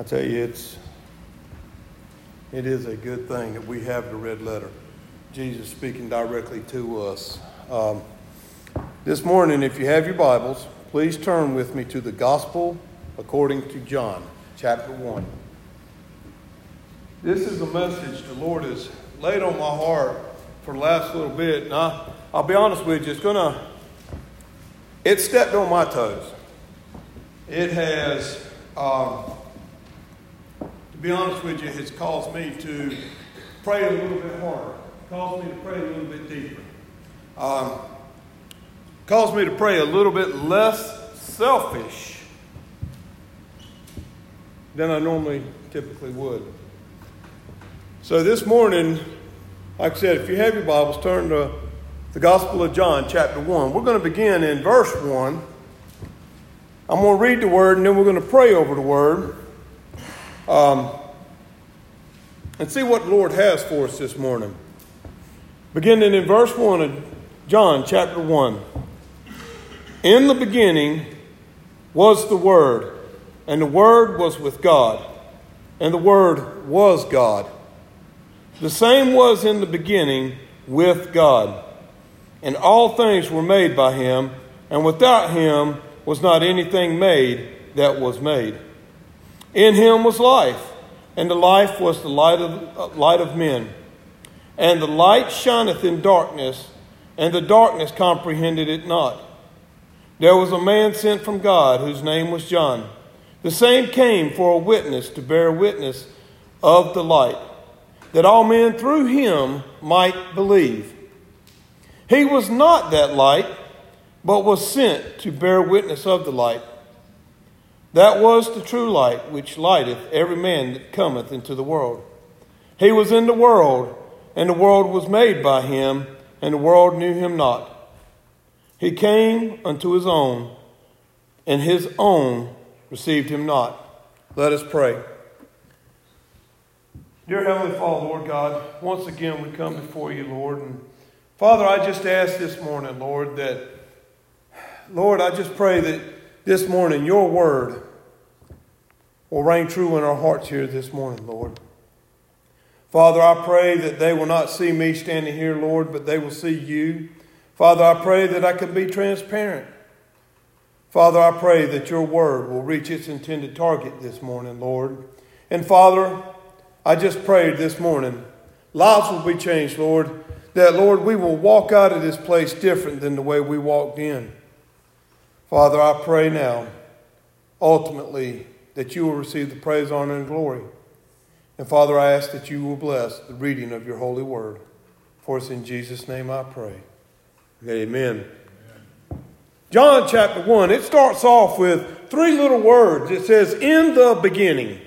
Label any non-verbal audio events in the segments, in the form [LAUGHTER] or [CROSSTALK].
I tell you, it's it is a good thing that we have the red letter. Jesus speaking directly to us. Um, this morning, if you have your Bibles, please turn with me to the Gospel according to John, chapter 1. This is a message the Lord has laid on my heart for the last little bit. And I, I'll be honest with you, it's going to, it stepped on my toes. It has, um, be honest with you, has caused me to pray a little bit harder, caused me to pray a little bit deeper. Um, caused me to pray a little bit less selfish than I normally typically would. So this morning, like I said, if you have your Bibles, turn to the Gospel of John, chapter 1. We're going to begin in verse 1. I'm going to read the word and then we're going to pray over the word um, and see what the Lord has for us this morning. Beginning in verse 1 of John, chapter 1. In the beginning was the Word, and the Word was with God, and the Word was God. The same was in the beginning with God. And all things were made by him, and without him was not anything made that was made. In him was life, and the life was the light of, uh, light of men. And the light shineth in darkness, and the darkness comprehended it not. There was a man sent from God whose name was John. The same came for a witness to bear witness of the light, that all men through him might believe. He was not that light, but was sent to bear witness of the light. That was the true light which lighteth every man that cometh into the world. He was in the world, and the world was made by him, and the world knew him not. He came unto his own, and his own received him not. Let us pray. Dear Heavenly Father, Lord God, once again we come before you, Lord. And Father, I just ask this morning, Lord, that, Lord, I just pray that this morning your word will ring true in our hearts here this morning, Lord. Father, I pray that they will not see me standing here, Lord, but they will see you. Father, I pray that I can be transparent. Father, I pray that your word will reach its intended target this morning, Lord. And Father, I just prayed this morning, lives will be changed, Lord. That, Lord, we will walk out of this place different than the way we walked in. Father, I pray now, ultimately, that you will receive the praise, honor, and glory. And Father, I ask that you will bless the reading of your holy word. For it's in Jesus' name I pray. Amen. John chapter 1, it starts off with three little words. It says, In the beginning.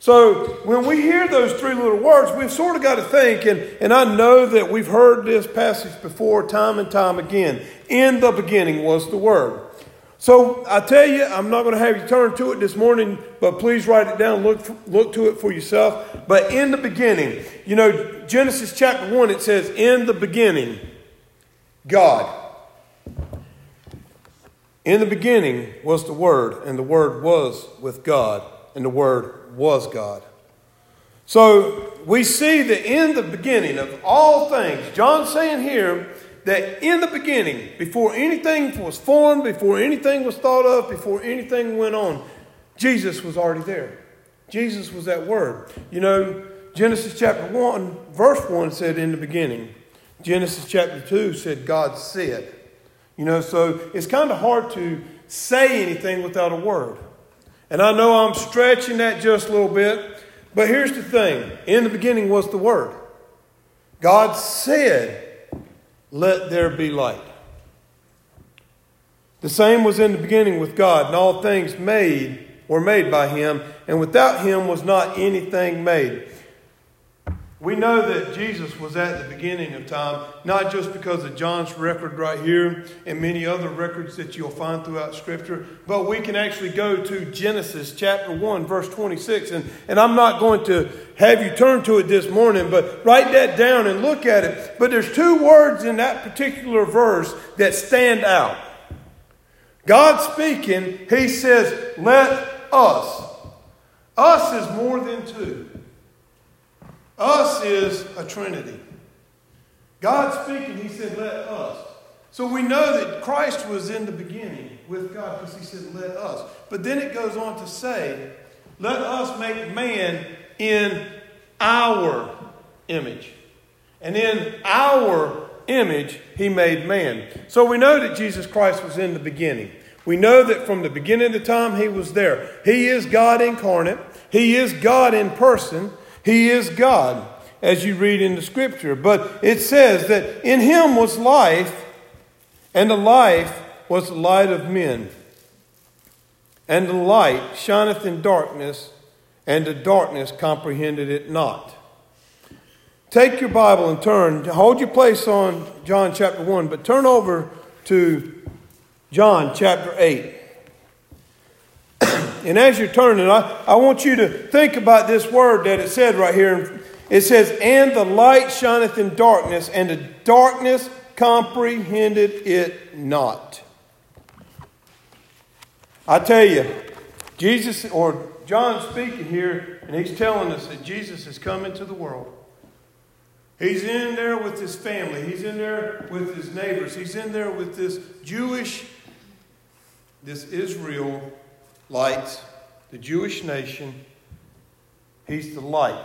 So when we hear those three little words, we've sort of got to think, and, and I know that we've heard this passage before time and time again. In the beginning was the Word. So I tell you, I'm not going to have you turn to it this morning, but please write it down, look, look to it for yourself. But in the beginning, you know, Genesis chapter 1, it says, In the beginning, God. In the beginning was the Word, and the Word was with God, and the Word was God. So we see that in the beginning of all things, John's saying here that in the beginning, before anything was formed, before anything was thought of, before anything went on, Jesus was already there. Jesus was that Word. You know, Genesis chapter 1, verse 1 said, In the beginning. Genesis chapter 2 said, God said. You know, so it's kind of hard to say anything without a word. And I know I'm stretching that just a little bit, but here's the thing in the beginning was the Word. God said, Let there be light. The same was in the beginning with God, and all things made were made by Him, and without Him was not anything made. We know that Jesus was at the beginning of time, not just because of John's record right here and many other records that you'll find throughout Scripture, but we can actually go to Genesis chapter 1, verse 26. And, and I'm not going to have you turn to it this morning, but write that down and look at it. But there's two words in that particular verse that stand out. God speaking, He says, Let us. Us is more than two. Us is a trinity. God speaking, He said, let us. So we know that Christ was in the beginning with God because He said, let us. But then it goes on to say, let us make man in our image. And in our image, He made man. So we know that Jesus Christ was in the beginning. We know that from the beginning of the time He was there. He is God incarnate, He is God in person, He is God as you read in the scripture. But it says that in him was life, and the life was the light of men. And the light shineth in darkness, and the darkness comprehended it not. Take your Bible and turn, hold your place on John chapter 1, but turn over to John chapter 8. [CLEARS THROAT] and as you're turning, I, I want you to think about this word that it said right here it says, And the light shineth in darkness, and the darkness comprehended it not. I tell you, Jesus, or John speaking here, and he's telling us that Jesus is coming to the world. He's in there with his family. He's in there with his neighbors. He's in there with this Jewish, this Israel light, the Jewish nation. He's the light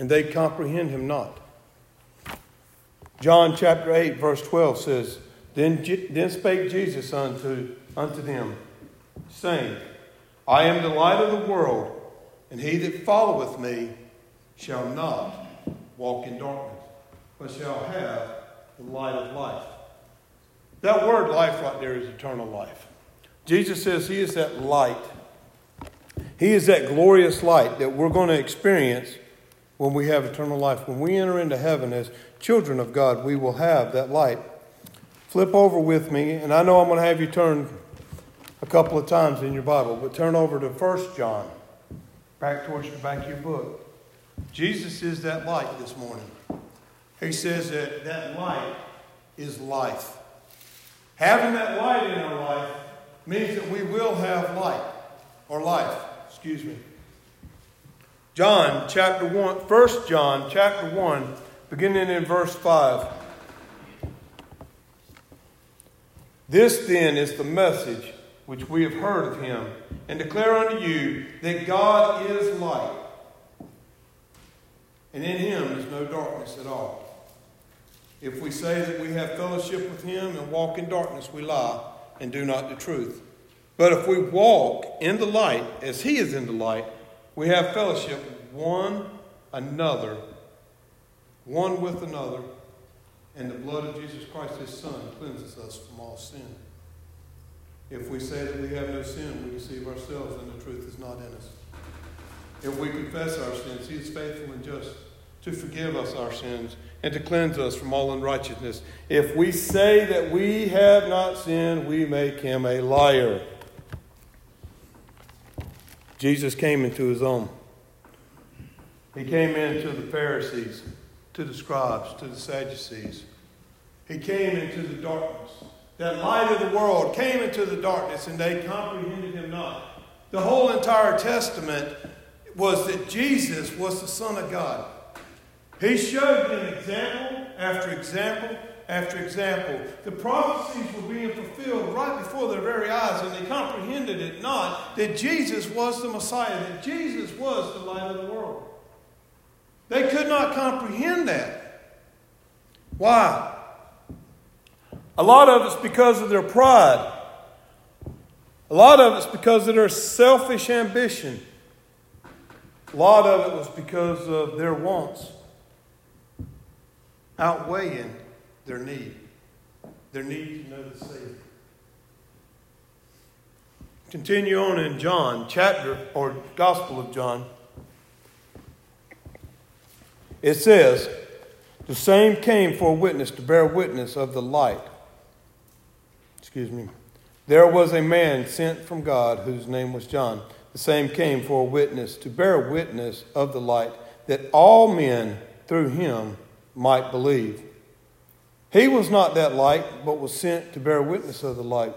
and they comprehend him not. John chapter 8, verse 12 says, Then, then spake Jesus unto, unto them, saying, I am the light of the world, and he that followeth me shall not walk in darkness, but shall have the light of life. That word life right there is eternal life. Jesus says he is that light. He is that glorious light that we're going to experience when we have eternal life. When we enter into heaven as children of God, we will have that light. Flip over with me, and I know I'm going to have you turn a couple of times in your Bible, but turn over to 1 John, back towards the back of your book. Jesus is that light this morning. He says that that light is life. Having that light in our life means that we will have light, or life, excuse me. John chapter 1, 1 John chapter 1, beginning in verse 5. This then is the message which we have heard of him, and declare unto you that God is light, and in him is no darkness at all. If we say that we have fellowship with him and walk in darkness, we lie and do not the truth. But if we walk in the light as he is in the light, we have fellowship one another, one with another, and the blood of Jesus Christ, his Son, cleanses us from all sin. If we say that we have no sin, we deceive ourselves and the truth is not in us. If we confess our sins, he is faithful and just to forgive us our sins and to cleanse us from all unrighteousness. If we say that we have not sinned, we make him a liar Jesus came into his own. He came into the Pharisees, to the scribes, to the Sadducees. He came into the darkness. That light of the world came into the darkness and they comprehended him not. The whole entire Testament was that Jesus was the Son of God. He showed them example after example after example. The prophecies were being fulfilled right before their very eyes, and they comprehended it not that Jesus was the Messiah, that Jesus was the light of the world. They could not comprehend that. Why? A lot of it's because of their pride. A lot of it's because of their selfish ambition. A lot of it was because of their wants outweighing their need, their need to know the Savior. Continue on in John, chapter or Gospel of John. It says, The same came for a witness to bear witness of the light. Excuse me. There was a man sent from God whose name was John. The same came for a witness to bear witness of the light, that all men through him might believe. He was not that light, but was sent to bear witness of the light.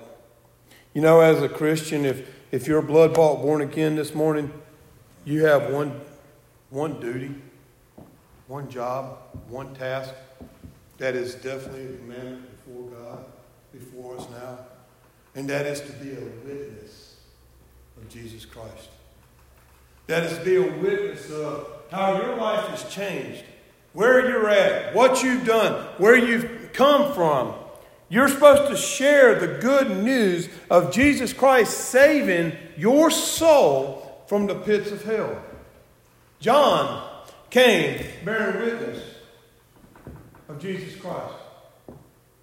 You know, as a Christian, if, if you're blood bought, born again this morning, you have one, one duty, one job, one task that is definitely a commandment before God, before us now, and that is to be a witness of Jesus Christ. That is to be a witness of how your life has changed, where you're at, what you've done, where you've come from. You're supposed to share the good news of Jesus Christ saving your soul from the pits of hell. John came bearing witness of Jesus Christ.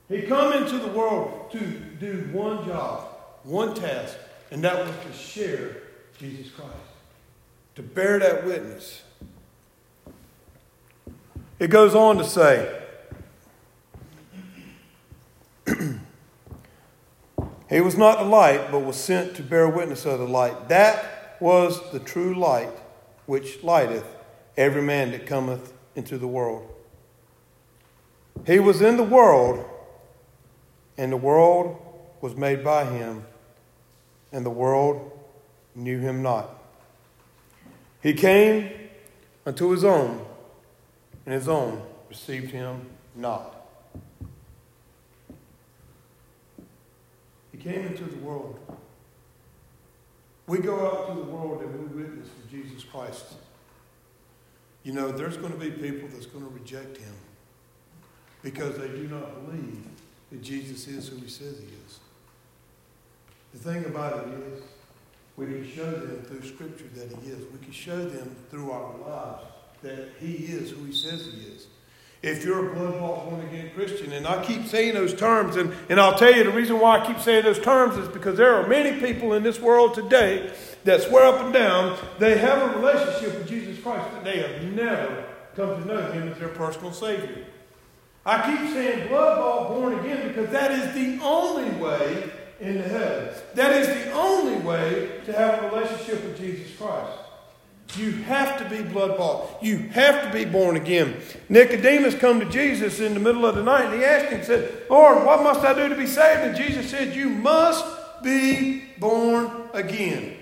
He come into the world to do one job, one task, and that was to share Jesus Christ, to bear that witness. It goes on to say, [CLEARS THROAT] He was not the light, but was sent to bear witness of the light. That was the true light which lighteth every man that cometh into the world. He was in the world, and the world was made by him, and the world knew him not. He came unto his own, and his own received him not. He came into the world. We go out to the world and we witness for Jesus Christ. You know, there's going to be people that's going to reject him because they do not believe that Jesus is who he says he is. The thing about it is, we can show them through Scripture that he is. We can show them through our lives that he is who he says he is if you're a blood bought, born again Christian. And I keep saying those terms, and, and I'll tell you the reason why I keep saying those terms is because there are many people in this world today that swear up and down they have a relationship with Jesus Christ, but they have never come to know Him as their personal Savior. I keep saying blood bought, born again because that is the only way into heaven. That is the only way to have a relationship with Jesus Christ. You have to be blood bought. You have to be born again. Nicodemus come to Jesus in the middle of the night and he asked him, said, Lord, what must I do to be saved? And Jesus said, You must be born again.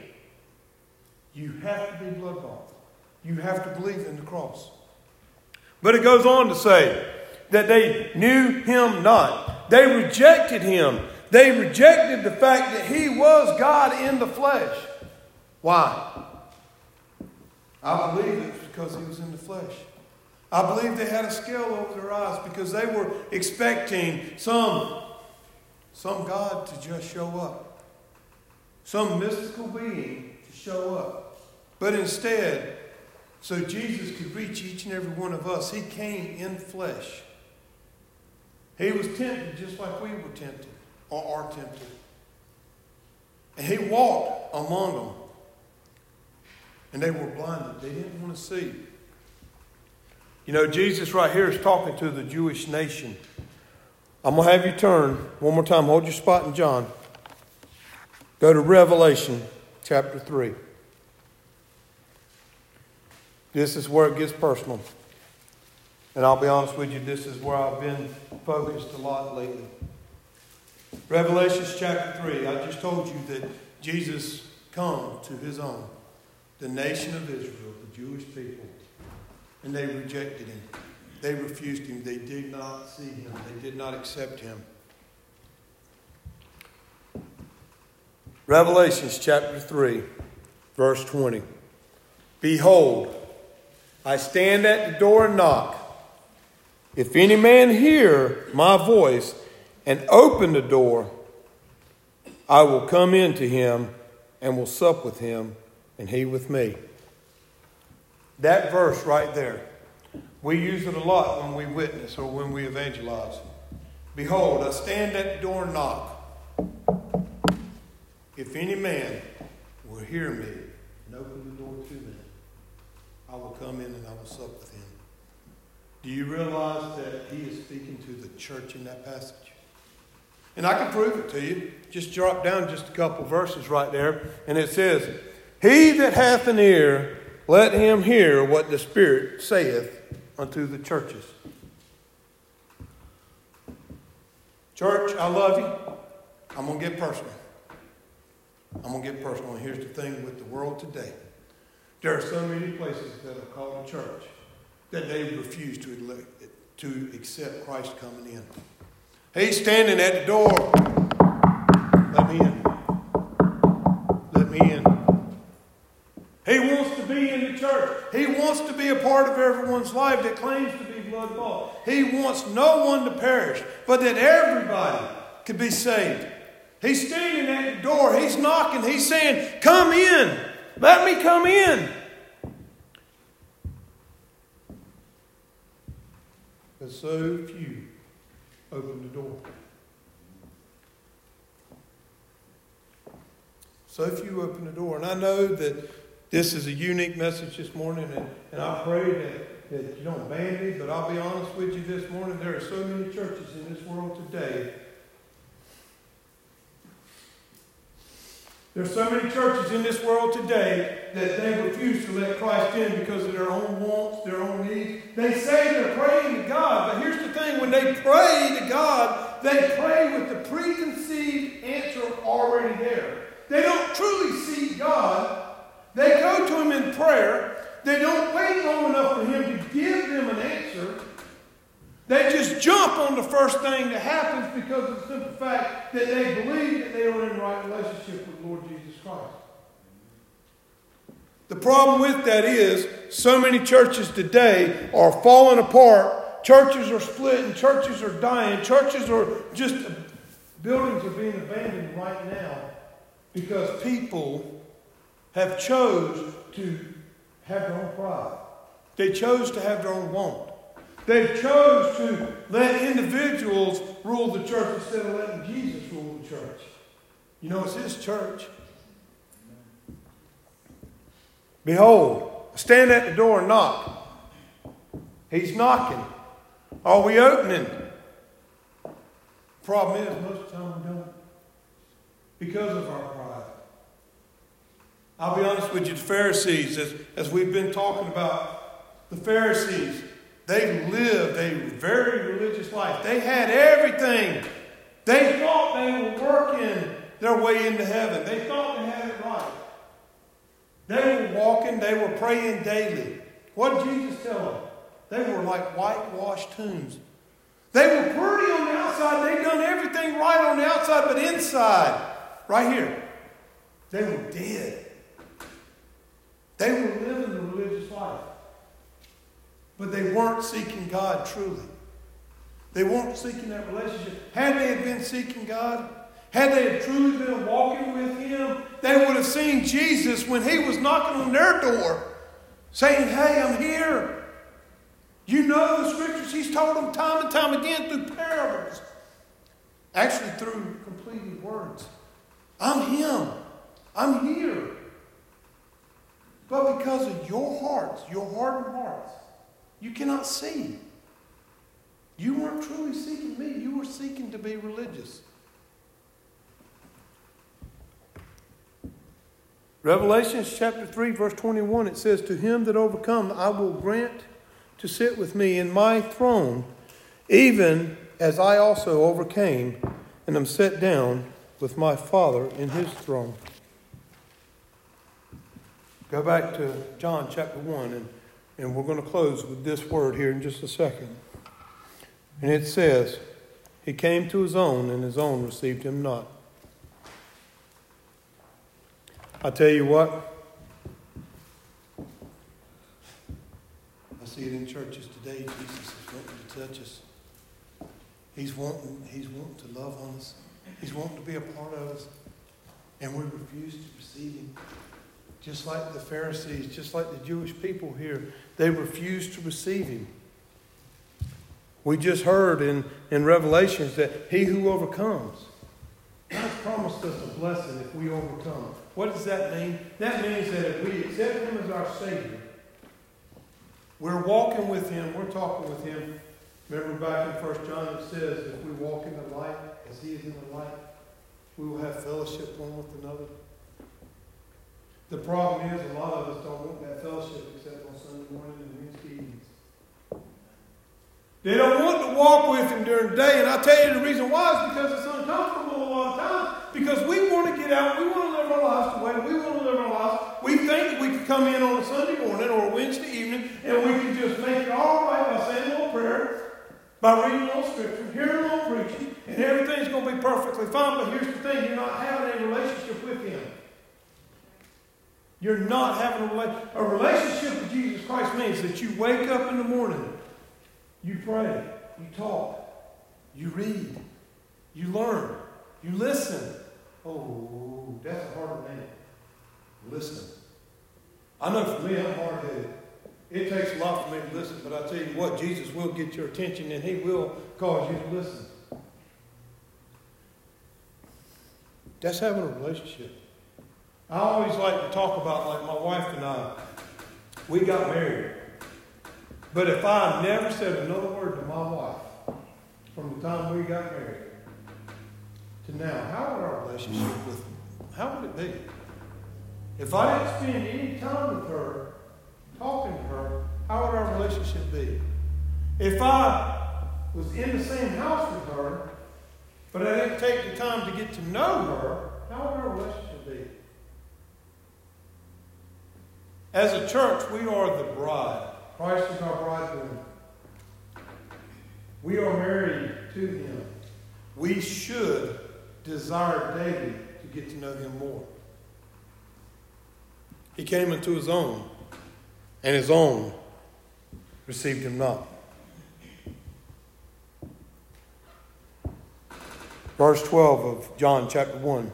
You have to be blood bought. You have to believe in the cross. But it goes on to say that they knew him not. They rejected him. They rejected the fact that he was God in the flesh. Why? I believe it's because he was in the flesh. I believe they had a scale over their eyes because they were expecting some, some God to just show up, some mystical being to show up. But instead, so Jesus could reach each and every one of us, he came in flesh. He was tempted just like we were tempted or are tempted. And he walked among them. And they were blinded. They didn't want to see. You know, Jesus right here is talking to the Jewish nation. I'm going to have you turn one more time. Hold your spot in John. Go to Revelation chapter 3. This is where it gets personal. And I'll be honest with you, this is where I've been focused a lot lately. Revelation chapter 3. I just told you that Jesus come to his own the nation of Israel, the Jewish people, and they rejected him. They refused him. They did not see him. They did not accept him. Revelations chapter 3, verse 20. Behold, I stand at the door and knock. If any man hear my voice and open the door, I will come in to him and will sup with him and he with me. That verse right there, we use it a lot when we witness or when we evangelize. Behold, I stand at the door and knock. If any man will hear me and open the door to me, I will come in and I will sup with him. Do you realize that he is speaking to the church in that passage? And I can prove it to you. Just drop down just a couple verses right there, and it says, he that hath an ear, let him hear what the Spirit saith unto the churches. Church, I love you. I'm going to get personal. I'm going to get personal. And here's the thing with the world today there are so many places that are called a church that they refuse to, elect, to accept Christ coming in. He's standing at the door. Let me in. Church. He wants to be a part of everyone's life that claims to be blood bought. He wants no one to perish, but that everybody could be saved. He's standing at the door. He's knocking. He's saying, Come in. Let me come in. But so few open the door. So few open the door. And I know that this is a unique message this morning, and, and I pray that, that you don't ban me, but I'll be honest with you this morning. There are so many churches in this world today There's so many churches in this world today that they refuse to let Christ in because of their own wants, their own needs. They say they're praying to God, but here's the thing when they pray to God, they pray with the preconceived answer already there. They don't truly see God. They go to Him in prayer. They don't wait long enough for Him to give them an answer. They just jump on the first thing that happens because of the simple fact that they believe that they are in right relationship with Lord Jesus Christ. The problem with that is so many churches today are falling apart. Churches are splitting. Churches are dying. Churches are just buildings are being abandoned right now because people have chose to have their own pride. They chose to have their own want. They chose to let individuals rule the church instead of letting Jesus rule the church. You know, it's His church. Behold, stand at the door and knock. He's knocking. Are we opening? Problem is, most of the time we don't. Because of our. I'll be honest with you, the Pharisees, as, as we've been talking about, the Pharisees, they lived a very religious life. They had everything. They thought they were working their way into heaven. They thought they had it right. They were walking, they were praying daily. What did Jesus tell them? They were like whitewashed tombs. They were pretty on the outside. They'd done everything right on the outside, but inside, right here, they were dead. They were living the religious life. But they weren't seeking God truly. They weren't seeking that relationship. Had they been seeking God, had they truly been walking with Him, they would have seen Jesus when He was knocking on their door, saying, Hey, I'm here. You know the scriptures. He's told them time and time again through parables, actually through completed words. I'm Him. I'm here. But because of your hearts, your hardened hearts, you cannot see. You weren't truly seeking me, you were seeking to be religious. Revelation chapter 3, verse 21, it says, To him that overcomes, I will grant to sit with me in my throne, even as I also overcame and am set down with my Father in his throne. Go back to John chapter 1 and and we're going to close with this word here in just a second. And it says, He came to his own, and his own received him not. I tell you what, I see it in churches today. Jesus is wanting to touch us. He's wanting, he's wanting to love on us. He's wanting to be a part of us. And we refuse to receive him just like the Pharisees, just like the Jewish people here, they refused to receive him. We just heard in, in Revelations that he who overcomes, God promised us a blessing if we overcome. What does that mean? That means that if we accept him as our Savior, we're walking with him, we're talking with him. Remember back in 1 John it says, if we walk in the light as he is in the light, we will have fellowship one with another. The problem is, a lot of us don't want that fellowship except on Sunday morning and Wednesday evenings. They don't want to walk with Him during the day, and I tell you the reason why is because it's uncomfortable a lot of times. Because we want to get out, we want to live our lives the way we want to live our lives. We think we can come in on a Sunday morning or a Wednesday evening and we can just make it all right by saying a little prayer, by reading a little scripture, hearing a little preaching, and everything's going to be perfectly fine. But here's the thing you're not having a relationship with Him. You're not having a relationship. A relationship with Jesus Christ means that you wake up in the morning, you pray, you talk, you read, you learn, you listen. Oh, that's a hard thing. Listen. I know for me, I'm hard headed. It takes a lot for me to listen, but I tell you what, Jesus will get your attention and He will cause you to listen. That's having a relationship. I always like to talk about, like my wife and I, we got married. But if I never said another word to my wife from the time we got married to now, how would our relationship with, how would it be? If I didn't spend any time with her, talking to her, how would our relationship be? If I was in the same house with her, but I didn't take the time to get to know her, how would our relationship be? As a church, we are the bride. Christ is our bridegroom. We are married to Him. We should desire daily to get to know Him more. He came into his own, and his own received him not. Verse 12 of John chapter 1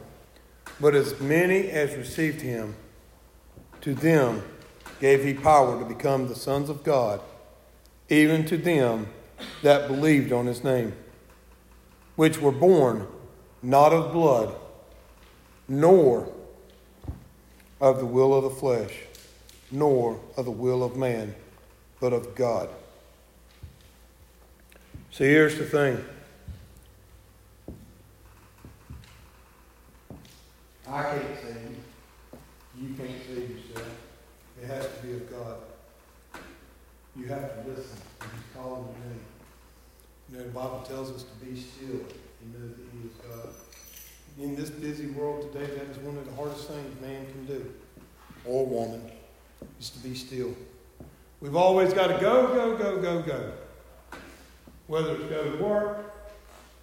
But as many as received him, to them gave he power to become the sons of God, even to them that believed on his name, which were born not of blood, nor of the will of the flesh, nor of the will of man, but of God. So here's the thing. I can't save you. You can't save yourself. It has to be of God. You have to listen. He's calling your name. You know, the Bible tells us to be still and know that He is God in this busy world today, that is one of the hardest things man can do, or woman, is to be still. We've always got to go, go, go, go, go. Whether it's go to work,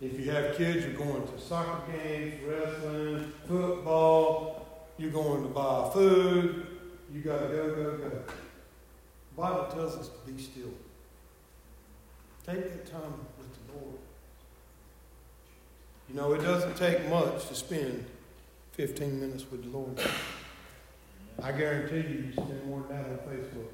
if you have kids, you're going to soccer games, wrestling, football, you're going to buy food, you got to go, go, go. The Bible tells us to be still. Take that time with the Lord. You know, it doesn't take much to spend 15 minutes with the Lord. I guarantee you, you spend more than that on Facebook.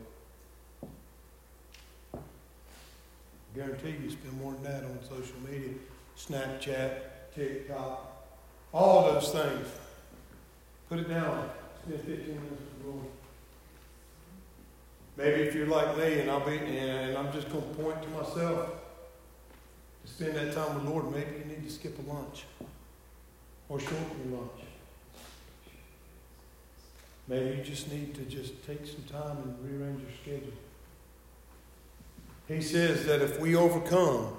I guarantee you spend more than that on social media, Snapchat, TikTok, all those things. Put it down. Spend 15 minutes with the Lord. Maybe if you're like me and I'll be and I'm just going to point to myself to spend that time with the Lord, maybe you need to skip a lunch or shorten your lunch. Maybe you just need to just take some time and rearrange your schedule. He says that if we overcome,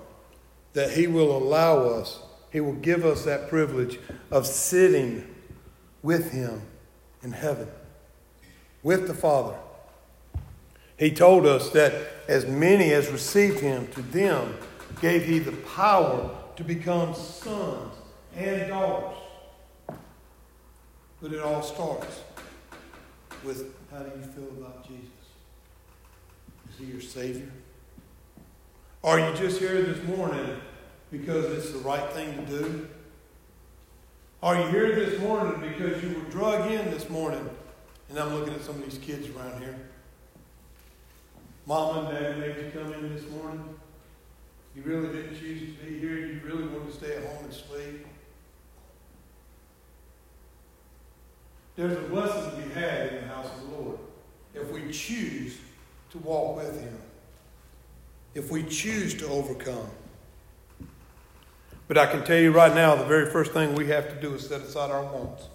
that He will allow us, He will give us that privilege of sitting with Him in heaven, with the Father. He told us that as many as received Him, to them gave he the power to become sons and daughters. But it all starts with how do you feel about Jesus? Is he your Savior? Are you just here this morning because it's the right thing to do? Are you here this morning because you were drug in this morning? And I'm looking at some of these kids around here. Mom and dad made you come in this morning. You really didn't choose to be here. You really wanted to stay at home and sleep. There's a blessing to be had in the house of the Lord if we choose to walk with Him, if we choose to overcome. But I can tell you right now, the very first thing we have to do is set aside our wants.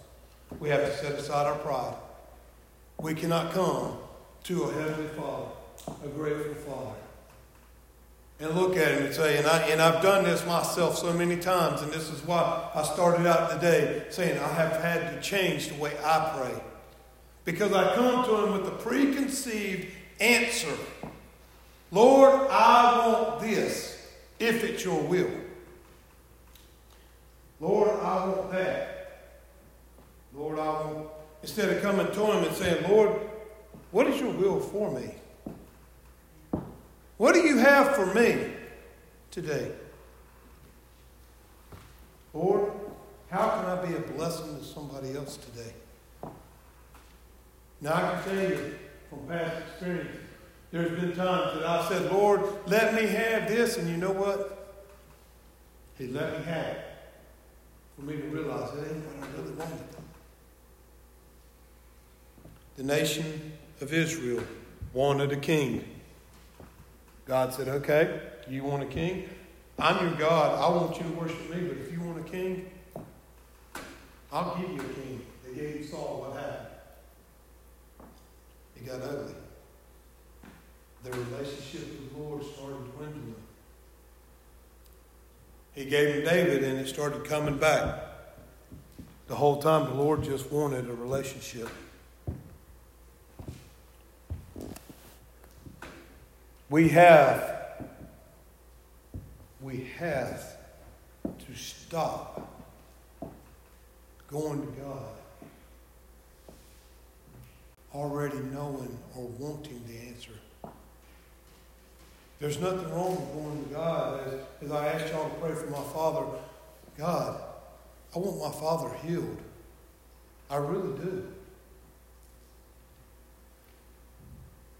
We have to set aside our pride. We cannot come to a Heavenly Father, a grateful Father, and look at him and say, and, I, and I've done this myself so many times, and this is why I started out today saying I have had to change the way I pray. because I come to Him with a preconceived answer. Lord, I want this if it's your will. Lord, I want that. Lord, I want. Instead of coming to Him and saying, Lord, what is your will for me? What do you have for me today? Lord, how can I be a blessing to somebody else today? Now, I can tell you from past experience, there's been times that I said, Lord, let me have this, and you know what? He let me have it for me to realize that ain't what I really wanted. The nation of Israel wanted a king. God said, Okay, you want a king? I'm your God. I want you to worship me, but if you want a king, I'll give you a king. They gave Saul what happened. It got ugly. Their relationship with the Lord started dwindling. He gave him David, and it started coming back. The whole time, the Lord just wanted a relationship. We have, we have to stop going to God already knowing or wanting the answer. There's nothing wrong with going to God. As, as I asked y'all to pray for my father, God, I want my father healed. I really do.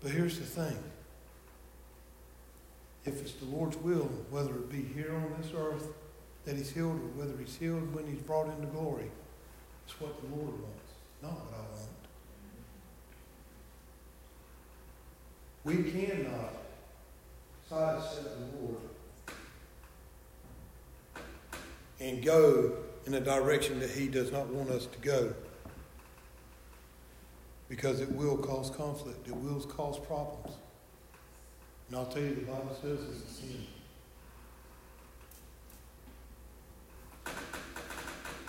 But here's the thing if it's the Lord's will, whether it be here on this earth that he's healed or whether he's healed when he's brought into glory, it's what the Lord wants, not what I want. We cannot sidestep the Lord and go in a direction that he does not want us to go because it will cause conflict, it will cause problems. And I'll tell you, the Bible says it's a sin.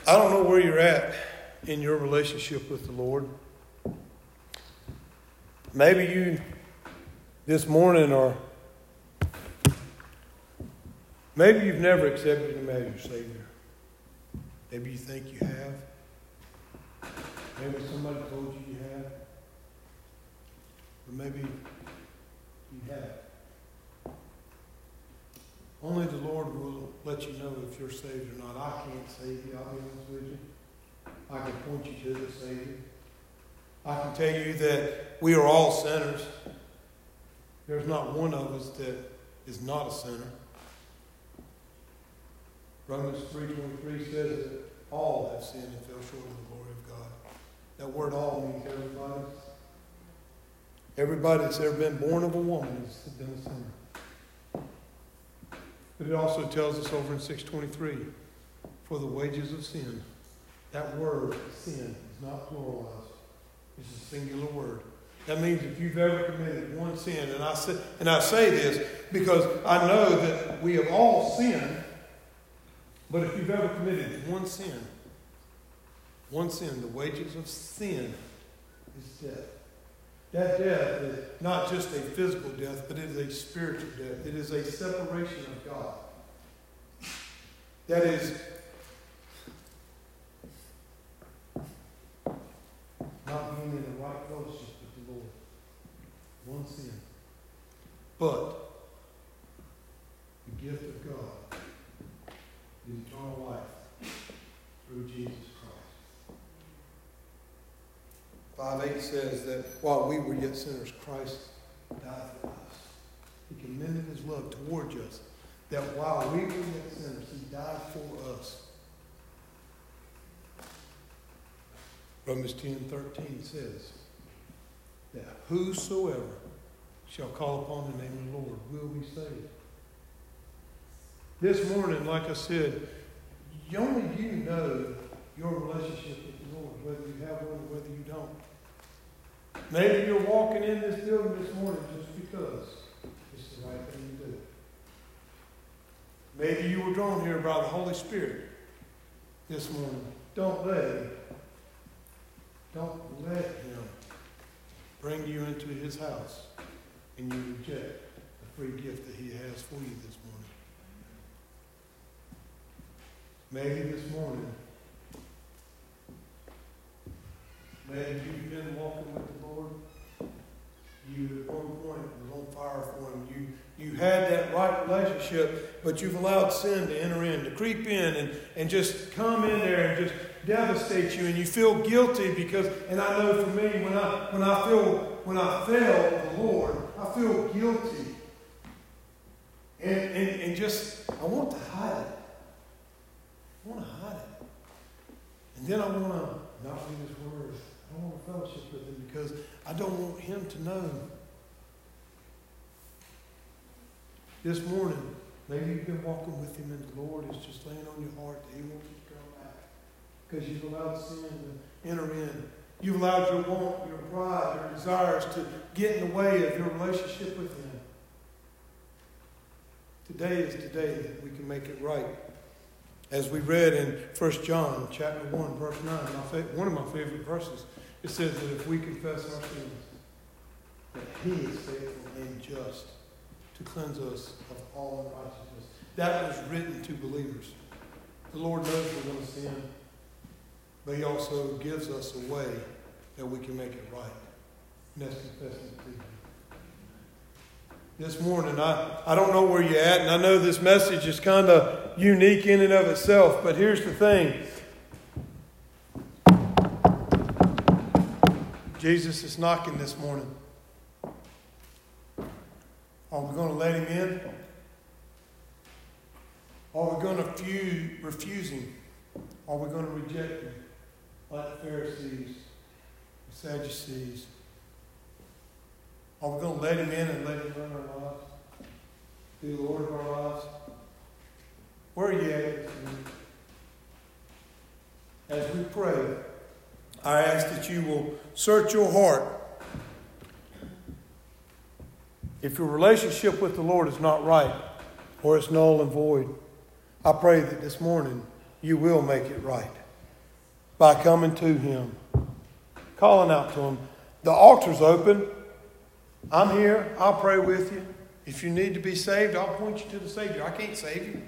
I don't know where you're at in your relationship with the Lord. Maybe you this morning are, maybe you've never accepted Him as your Savior. Maybe you think you have. Maybe somebody told you you have. Or maybe you have. Only the Lord will let you know if you're saved or not. I can't save you, I'll be honest with you. I can point you to the Savior. I can tell you that we are all sinners. There's not one of us that is not a sinner. Romans 3.23 says that all have sinned and fell short of the glory of God. That word all means everybody. Everybody that's ever been born of a woman has been a sinner. But it also tells us over in 623, for the wages of sin. That word, sin, is not pluralized. It's a singular word. That means if you've ever committed one sin, and I say, and I say this because I know that we have all sinned, but if you've ever committed one sin, one sin, the wages of sin is death. That death is not just a physical death, but it is a spiritual death. It is a separation of God. That is not being in the right fellowship with the Lord. One sin. But the gift of God is eternal life through Jesus Christ. 5 8 says that while we were yet sinners, Christ died for us. He commended his love towards us, that while we were yet sinners, he died for us. Romans 10 13 says that whosoever shall call upon the name of the Lord will be saved. This morning, like I said, only you know your relationship with the Lord, whether you have one or whether you don't. Maybe you're walking in this building this morning just because it's the right thing to do. Maybe you were drawn here by the Holy Spirit this morning. Don't let. Don't let him bring you into his house and you reject the free gift that he has for you this morning. Maybe this morning, maybe you've been walking with the Lord. You at one point was on fire for him. You you had that right relationship, but you've allowed sin to enter in, to creep in and, and just come in there and just devastate you and you feel guilty because and I know for me when I when I feel when I fail the Lord, I feel guilty. And, and, and just I want to hide it. I want to hide it. And then I want to not read his word. I don't want to fellowship with him because I don't want him to know. This morning, maybe you've been walking with him and the Lord is just laying on your heart that he wants you to come back. Because you've allowed sin to enter in. You've allowed your want, your pride, your desires to get in the way of your relationship with him. Today is the day that we can make it right. As we read in 1 John chapter 1, verse 9, my one of my favorite verses, it says that if we confess our sins, that he is faithful and just to cleanse us of all unrighteousness. That was written to believers. The Lord knows we're going to sin, but He also gives us a way that we can make it right. And that's confessing to. This morning, I, I don't know where you're at, and I know this message is kind of unique in and of itself, but here's the thing. Jesus is knocking this morning. Are we going to let him in? Are we going to refuse him? Are we going to reject him? Like the Pharisees, the Sadducees. Are we going to let him in and let him run our lives? Be the Lord of our lives? Where are you at? As we pray, I ask that you will search your heart if your relationship with the Lord is not right or it's null and void, I pray that this morning you will make it right by coming to Him, calling out to Him. The altar's open. I'm here. I'll pray with you. If you need to be saved, I'll point you to the Savior. I can't save you,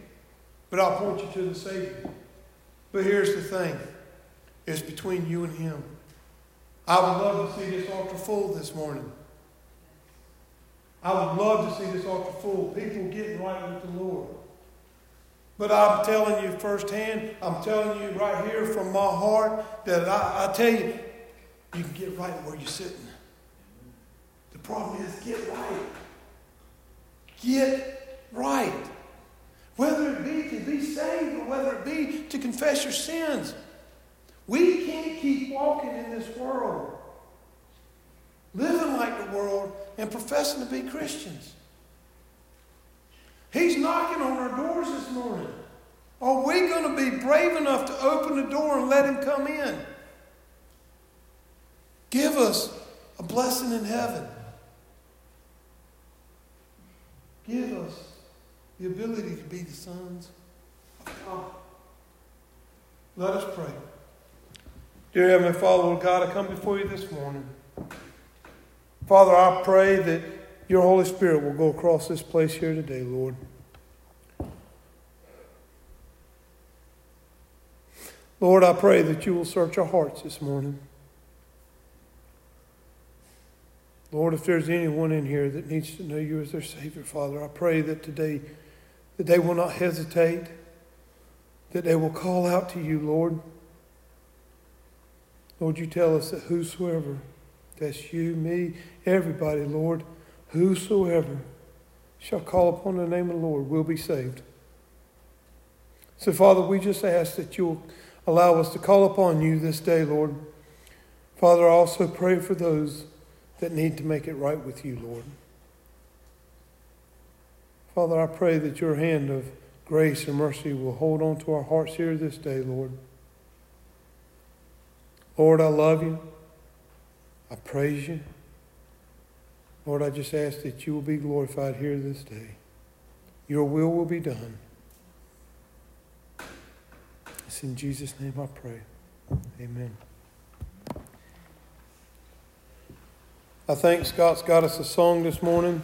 but I'll point you to the Savior. But here's the thing it's between you and Him. I would love to see this altar full this morning. I would love to see this altar full, people getting right with the Lord. But I'm telling you firsthand, I'm telling you right here from my heart that I, I tell you, you can get right where you're sitting. Problem is get right. Get right. Whether it be to be saved or whether it be to confess your sins. We can't keep walking in this world living like the world, and professing to be Christians. He's knocking on our doors this morning. Are we going to be brave enough to open the door and let him come in? Give us a blessing in heaven. Give us the ability to be the sons of God. Let us pray. Dear Heavenly Father, Lord God, I come before you this morning. Father, I pray that your Holy Spirit will go across this place here today, Lord. Lord, I pray that you will search our hearts this morning. Lord, if there's anyone in here that needs to know you as their Savior, Father, I pray that today that they will not hesitate, that they will call out to you, Lord. Lord, you tell us that whosoever that's you, me, everybody, Lord. Whosoever shall call upon the name of the Lord will be saved. So, Father, we just ask that you'll allow us to call upon you this day, Lord. Father, I also pray for those that need to make it right with you, Lord. Father, I pray that your hand of grace and mercy will hold on to our hearts here this day, Lord. Lord, I love you. I praise you. Lord, I just ask that you will be glorified here this day. Your will will be done. It's in Jesus' name I pray. Amen. I think Scott's got us a song this morning.